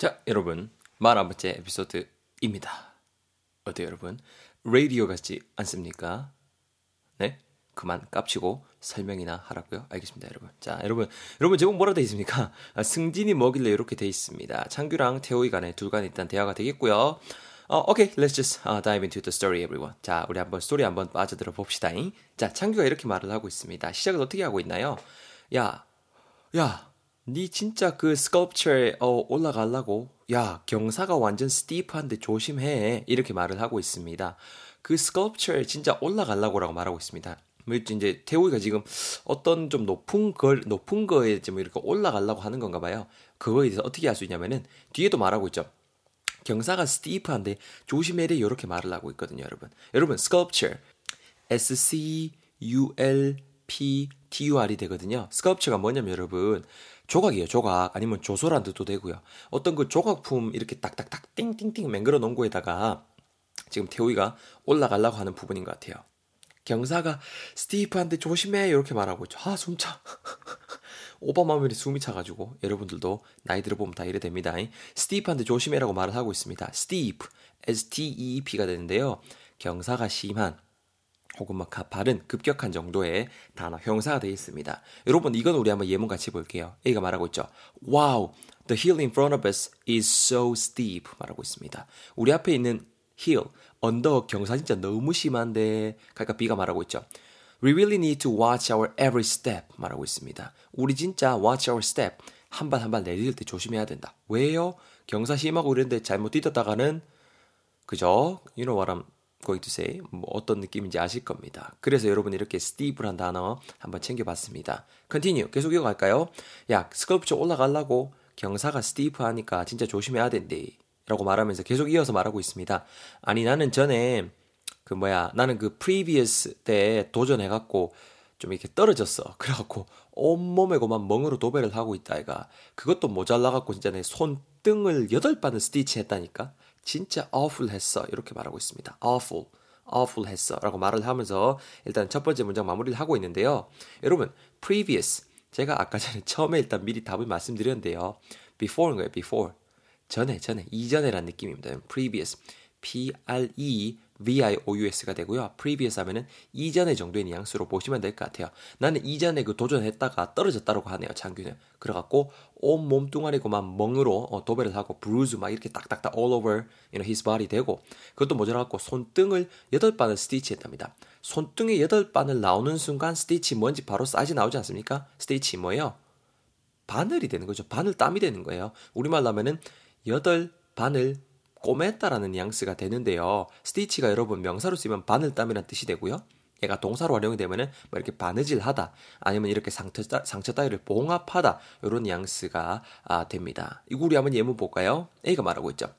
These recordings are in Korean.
자, 여러분. 41번째 에피소드입니다. 어때요, 여러분? 라디오 같지 않습니까? 네? 그만 깝치고 설명이나 하라고요. 알겠습니다, 여러분. 자, 여러분. 여러분 제목 뭐라 돼 있습니까? 아, 승진이 뭐길래 이렇게 돼 있습니다. 창규랑 태호이 간에 둘 간에 일단 대화가 되겠고요. 어, 오케이, okay, let's just uh, dive into the story, everyone. 자, 우리 한번 스토리 한번 빠져들어 봅시다. 자, 창규가 이렇게 말을 하고 있습니다. 시작을 어떻게 하고 있나요? 야, 야, 니 진짜 그 스컬프처에 어, 올라가려고 야 경사가 완전 스티프한데 조심해 이렇게 말을 하고 있습니다. 그 스컬프처에 진짜 올라가려고라고 말하고 있습니다. 뭐 이제 태우이가 지금 어떤 좀 높은 걸 높은 거에 좀 이렇게 올라가려고 하는 건가 봐요. 그거에 대해서 어떻게 할 수 있냐면은 뒤에도 말하고 있죠. 경사가 스티프한데 조심해래 이렇게 말을 하고 있거든요, 여러분. 여러분 sculpture S C U L P T U R이 되거든요. sculpture가 뭐냐면 여러분 조각이에요, 조각. 아니면 조소란 뜻도 되고요. 어떤 그 조각품 이렇게 딱딱딱 띵띵띵 맹글어 놓은 거에다가 지금 태우이가 올라가려고 하는 부분인 것 같아요. 경사가 스티프한테 조심해 이렇게 말하고 있죠. 아 숨차. 오바마면이 숨이 차가지고 여러분들도 나이 들어보면 다 이래 됩니다. 스티프한테 조심해라고 말을 하고 있습니다. steep, S-T-E-P가 되는데요. 경사가 심한 혹은 막 바른 급격한 정도의 단어 형사가 되어 있습니다. 여러분 이건 우리 한번 예문 같이 볼게요. A가 말하고 있죠. Wow, the hill in front of us is so steep 말하고 있습니다. 우리 앞에 있는 hill 언덕 경사 진짜 너무 심한데 그러니까 B가 말하고 있죠. We really need to watch our every step 말하고 있습니다. 우리 진짜 watch our step 한 발 한 발 내릴 때 조심해야 된다. 왜요? 경사 심하고 이런데 잘못 뛰었다가는 그죠? You know what I'm going to say 뭐 어떤 느낌인지 아실 겁니다. 그래서 여러분 이렇게 steep란 단어 한번 챙겨봤습니다. continue 계속 이어갈까요? 야 스컬프처 올라가려고 경사가 steep 하니까 진짜 조심해야 된대. 라고 말하면서 계속 이어서 말하고 있습니다. 아니 나는 전에 그 뭐야 나는 그 previous 때 도전해갖고 좀 이렇게 떨어졌어. 그래갖고 온몸에 고만 멍으로 도배를 하고 있다 이가 그것도 모자라갖고 진짜 내 손등을 여덟 바늘 스티치 했다니까. 진짜 awful 했어. 이렇게 말하고 있습니다. awful. awful 했어. 라고 말을 하면서 일단 첫 번째 문장 마무리를 하고 있는데요. 여러분, previous. 제가 아까 전에 처음에 일단 미리 답을 말씀드렸는데요. before인 거예요, before. 전에, 전에, 이전에란 느낌입니다. previous. P-R-E VIOUS가 되고요. previous 하면은 이전의 정도의 뉘앙스로 보시면 될 것 같아요. 나는 이전에 그 도전했다가 떨어졌다고 하네요. 창규는. 그래갖고 온 몸뚱아리고만 멍으로 어, 도배를 하고 bruise 막 이렇게 딱딱딱 all over you know, his body 되고 그것도 모자라갖고 손등을 여덟 바늘 stitch했답니다. 손등에 여덟 바늘 나오는 순간 스티치 뭔지 바로 사이즈 나오지 않습니까? 스티치 뭐예요? 바늘이 되는 거죠. 바늘 땀이 되는 거예요. 우리말로 하면은 여덟 바늘 꼬맸다라는 뉘앙스가 되는데요. 스티치가 여러분 명사로 쓰면 바늘 땀이라는 뜻이 되고요. 얘가 동사로 활용이 되면은 뭐 이렇게 바느질하다 아니면 이렇게 상처, 상처 따위를 봉합하다 이런 뉘앙스가 아, 됩니다. 이거 우리 한번 예문 볼까요? A가 말하고 있죠.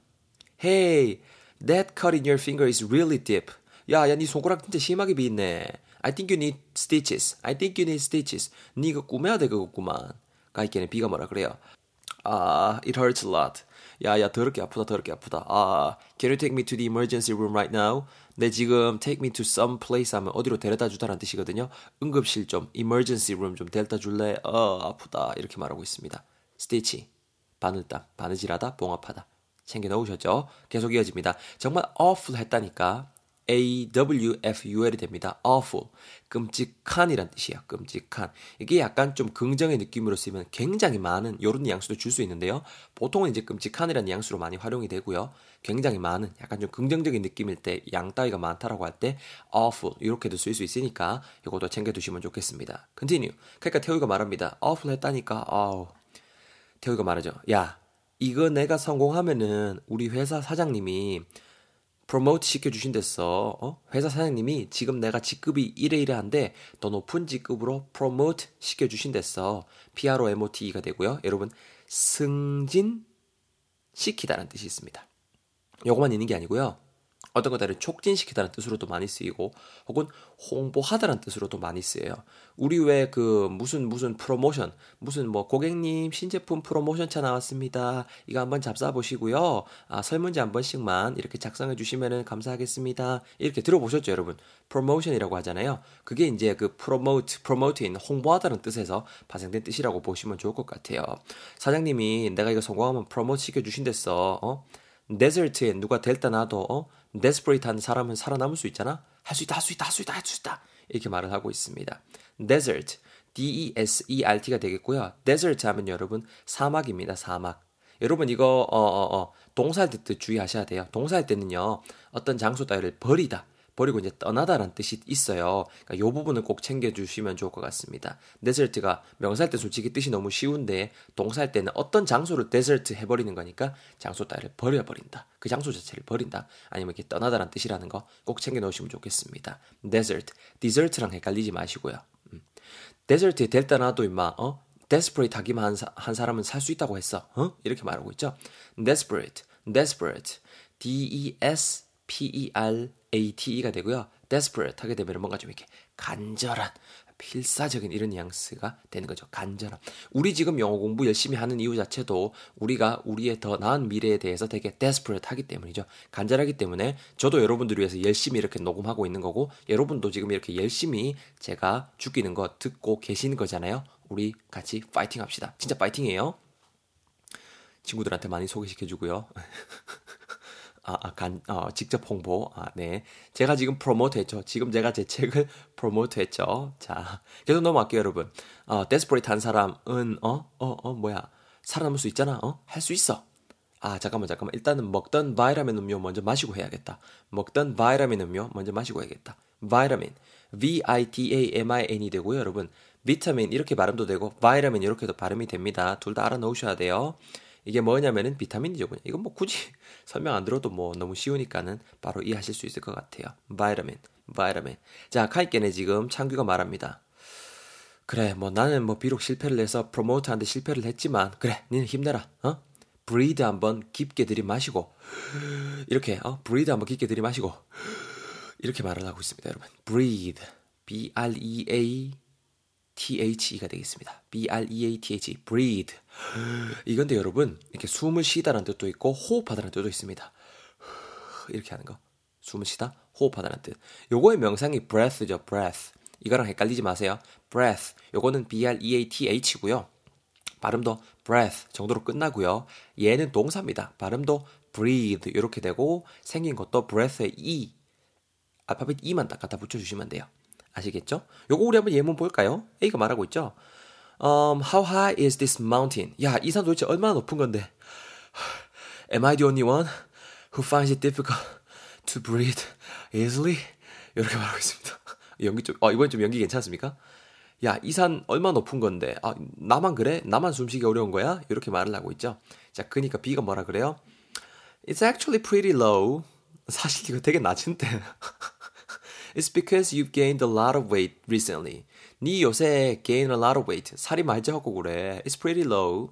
Hey, that cut in your finger is really deep. 야, 야, 네 손가락 진짜 심하게 비있네. I think you need stitches. I think you need stitches. 네 이거 꾸며야 돼 그거구만. 가이께는 B가 뭐라 그래요? 아, uh, it hurts a lot. 야, 야, 더럽게 아프다, 더럽게 아프다. 아, can you take me to the emergency room right now? 네, 지금 take me to some place 하면 어디로 데려다 주다라는 뜻이거든요. 응급실 좀, emergency room 좀 데려다 줄래? 어, 아프다. 이렇게 말하고 있습니다. 스티치, 바늘땀, 바느질하다, 봉합하다. 챙겨 넣으셨죠? 계속 이어집니다. 정말 awful 했다니까 AWFUL이 됩니다. awful. 끔찍한이란 뜻이에요. 끔찍한. 이게 약간 좀 긍정의 느낌으로 쓰면 굉장히 많은 이런 뉘앙스도 줄 수 있는데요. 보통은 이제 끔찍한이라는 뉘앙스로 많이 활용이 되고요. 굉장히 많은 약간 좀 긍정적인 느낌일 때 양 따위가 많다라고 할 때 awful 이렇게도 쓸 수 있으니까 이것도 챙겨 두시면 좋겠습니다. continue. 그러니까 태우가 말합니다. awful 했다니까. 아우. 태우가 말하죠. 야, 이거 내가 성공하면은 우리 회사 사장님이 프로모트 시켜주신댔어. 어? 회사 사장님이 지금 내가 직급이 이래 이래 한데 더 높은 직급으로 프로모트 시켜주신댔어. PROMOTE가 되고요. 여러분 승진 시키다라는 뜻이 있습니다. 요거만 있는 게 아니고요. 어떤 것들을 촉진시키다는 뜻으로도 많이 쓰이고 혹은 홍보하다는 뜻으로도 많이 쓰여요. 우리 왜 그 무슨 무슨 프로모션 무슨 뭐 고객님 신제품 프로모션 차 나왔습니다. 이거 한번 잡사 보시고요. 아, 설문지 한 번씩만 이렇게 작성해 주시면은 감사하겠습니다. 이렇게 들어보셨죠, 여러분? promotion이라고 하잖아요. 그게 이제 그 promote promote인 홍보하다는 뜻에서 파생된 뜻이라고 보시면 좋을 것 같아요. 사장님이 내가 이거 성공하면 promote 시켜 주신댔어. 어? desert에 누가 데려다 놔도 어? desperate한 사람은 살아남을 수 있잖아. 할 수 있다, 할 수 있다, 할 수 있다, 할 수 있다. 이렇게 말을 하고 있습니다. desert, D-E-S-E-R-T가 되겠고요. desert 하면 여러분 사막입니다. 사막. 여러분 이거 어, 어, 어, 동사할 때 주의하셔야 돼요. 동사할 때는요. 어떤 장소 따위를 버리다. 버리고 이제 떠나다라는 뜻이 있어요. 그러니까 이 부분을 꼭 챙겨주시면 좋을 것 같습니다. desert가 명사할 때 솔직히 뜻이 너무 쉬운데 동사할 때는 어떤 장소를 desert 해버리는 거니까 장소 따위를 버려버린다. 그 장소 자체를 버린다. 아니면 이렇게 떠나다라는 뜻이라는 거 꼭 챙겨 놓으시면 좋겠습니다. desert, dessert랑 헷갈리지 마시고요. 음. desert에 데려다 놔도 임마 어? desperate 하기만 한, 사, 한 사람은 살 수 있다고 했어. 어? 이렇게 말하고 있죠. desperate, desperate, D-E-S-P-E-R-A-T-E가 되고요. desperate 하게 되면 뭔가 좀 이렇게 간절한, 필사적인 이런 뉘앙스가 되는 거죠. 간절함. 우리 지금 영어 공부 열심히 하는 이유 자체도 우리가 우리의 더 나은 미래에 대해서 되게 desperate 하기 때문이죠. 간절하기 때문에 저도 여러분들을 위해서 열심히 이렇게 녹음하고 있는 거고 여러분도 지금 이렇게 열심히 제가 죽이는 거 듣고 계시는 거잖아요. 우리 같이 파이팅 합시다. 진짜 파이팅이에요. 친구들한테 많이 소개시켜 주고요. 아, 아, 간, 어, 직접 홍보. 아, 네. 제가 지금 promote 했죠. 지금 제가 제 책을 promote 했죠. 자, 계속 넘어갈게요, 여러분. 어, desperate 한 사람은, 어, 어, 어, 뭐야. 살아남을 수 있잖아. 어? 할 수 있어. 아, 잠깐만, 잠깐만. 일단은 먹던 바이라민 음료 먼저 마시고 해야겠다. 먹던 바이라민 음료 먼저 마시고 해야겠다. vitamin. V-I-T-A-M-I-N이 되고요, 여러분. 비타민 이렇게 발음도 되고 바이라민 이렇게도 발음이 됩니다. 둘 다 알아 놓으셔야 돼요. 이게 뭐냐면은 비타민이죠. 그냥. 이건 뭐 굳이 설명 안 들어도 뭐 너무 쉬우니까는 바로 이해하실 수 있을 것 같아요. vitamin, vitamin. 자, 카이께네 지금 창규가 말합니다. 그래, 뭐 나는 뭐 비록 실패를 해서 promote한 데 실패를 했지만 그래, 니는 힘내라. 어? breathe 한번 깊게 들이마시고 이렇게 어? 브리드 한번 깊게 들이마시고 이렇게 말을 하고 있습니다, 여러분. breathe. B R E A T-H-E가 되겠습니다. B-R-E-A-T-H, breathe. 이건데 여러분, 이렇게 숨을 쉬다라는 뜻도 있고, 호흡하다라는 뜻도 있습니다. 이렇게 하는 거. 숨을 쉬다, 호흡하다라는 뜻. 요거의 명상이 breath죠, breath. 이거랑 헷갈리지 마세요. breath. 요거는 B-R-E-A-T-H고요. 발음도 breath 정도로 끝나고요. 얘는 동사입니다. 발음도 breathe 이렇게 되고 생긴 것도 breath의 E 알파벳 E만 딱 갖다 붙여주시면 돼요. 아시겠죠? 요거 우리 한번 예문 볼까요? A가 말하고 있죠. Um, how high is this mountain? 야, 이 산 도대체 얼마나 높은 건데? Am I the only one who finds it difficult to breathe easily? 이렇게 말하고 있습니다. 연기 좀, 어, 이번 좀 연기 괜찮습니까? 야, 이 산 얼마 높은 건데? 아, 나만 그래? 나만 숨쉬기 어려운 거야? 이렇게 말을 하고 있죠. 자, 그니까 B가 뭐라 그래요? It's actually pretty low. 사실 이거 되게 낮은데. It's because you've gained a lot of weight recently. 네 요새 gain a lot of weight. 살이 많이 쪄갖고 그래. It's pretty low.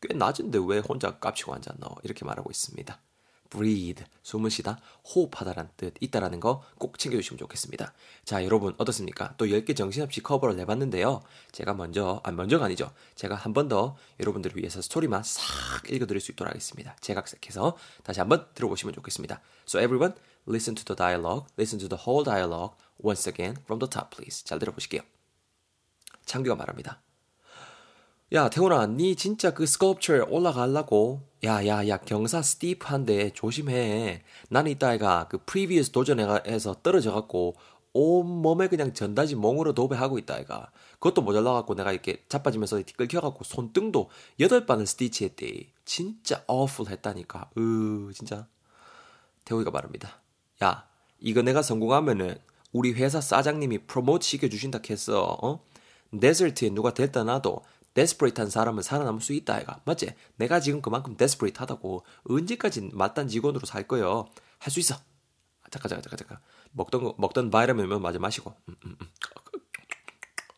꽤 낮은데 왜 혼자 깝치고 앉았노? 이렇게 말하고 있습니다. breathe, 숨을 쉬다, 호흡하다라는 뜻 있다라는 거 꼭 챙겨주시면 좋겠습니다. 자, 여러분 어떻습니까? 또 10개 정신없이 커버를 해봤는데요. 제가 먼저, 아, 먼저가 아니죠. 제가 한 번 더 여러분들을 위해서 스토리만 싹 읽어드릴 수 있도록 하겠습니다. 제각색해서 다시 한번 들어보시면 좋겠습니다. So everyone, listen to the dialogue, listen to the whole dialogue once again from the top please. 잘 들어보실게요. 창규가 말합니다. 야, 태훈아, 니 진짜 그 스컬프처 올라가려고? 야, 야, 야, 경사 스티프한데 조심해. 나는 이따가 그 previous 도전해서 떨어져갖고 온 몸에 그냥 전다지 멍으로 도배하고 있다, 이가. 그것도 모자라갖고 내가 이렇게 자빠지면서 긁혀갖고 손등도 여덟 바늘 스티치 했대. 진짜 awful 했다니까. 으, 진짜. 태호이가 말합니다. 야, 이거 내가 성공하면은 우리 회사 사장님이 promote 시켜주신다 했어, 어? desert에 누가 데려다 놔도 desperate한 사람은 살아남을 수 있다 아이가. 맞지? 내가 지금 그만큼 desperate하다고 언제까지 말단 직원으로 살 거요? 할 수 있어. 아, 잠깐 잠깐 잠깐 잠깐. 먹던 거, 먹던 바이러면 마저 마시고. 음, 음, 음.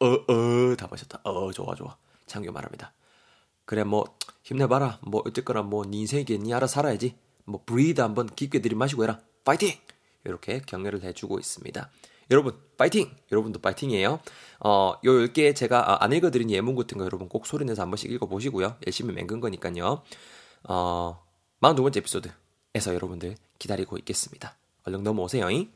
어어 다 마셨다. 어 좋아 좋아. 장교 말합니다. 그래 뭐 힘내봐라. 뭐 어쨌거나 뭐네 인생이겠니? 알아 살아야지. 뭐 breathe 한번 깊게 들이마시고 해라. 파이팅 이렇게 격려를 해주고 있습니다. 여러분 파이팅! 여러분도 파이팅이에요. 어, 요 10개 제가 아, 안 읽어드린 예문 같은 거 여러분 꼭 소리내서 한 번씩 읽어보시고요. 열심히 맹근 거니까요. 어, 42번째 에피소드에서 여러분들 기다리고 있겠습니다. 얼른 넘어오세요. 잉?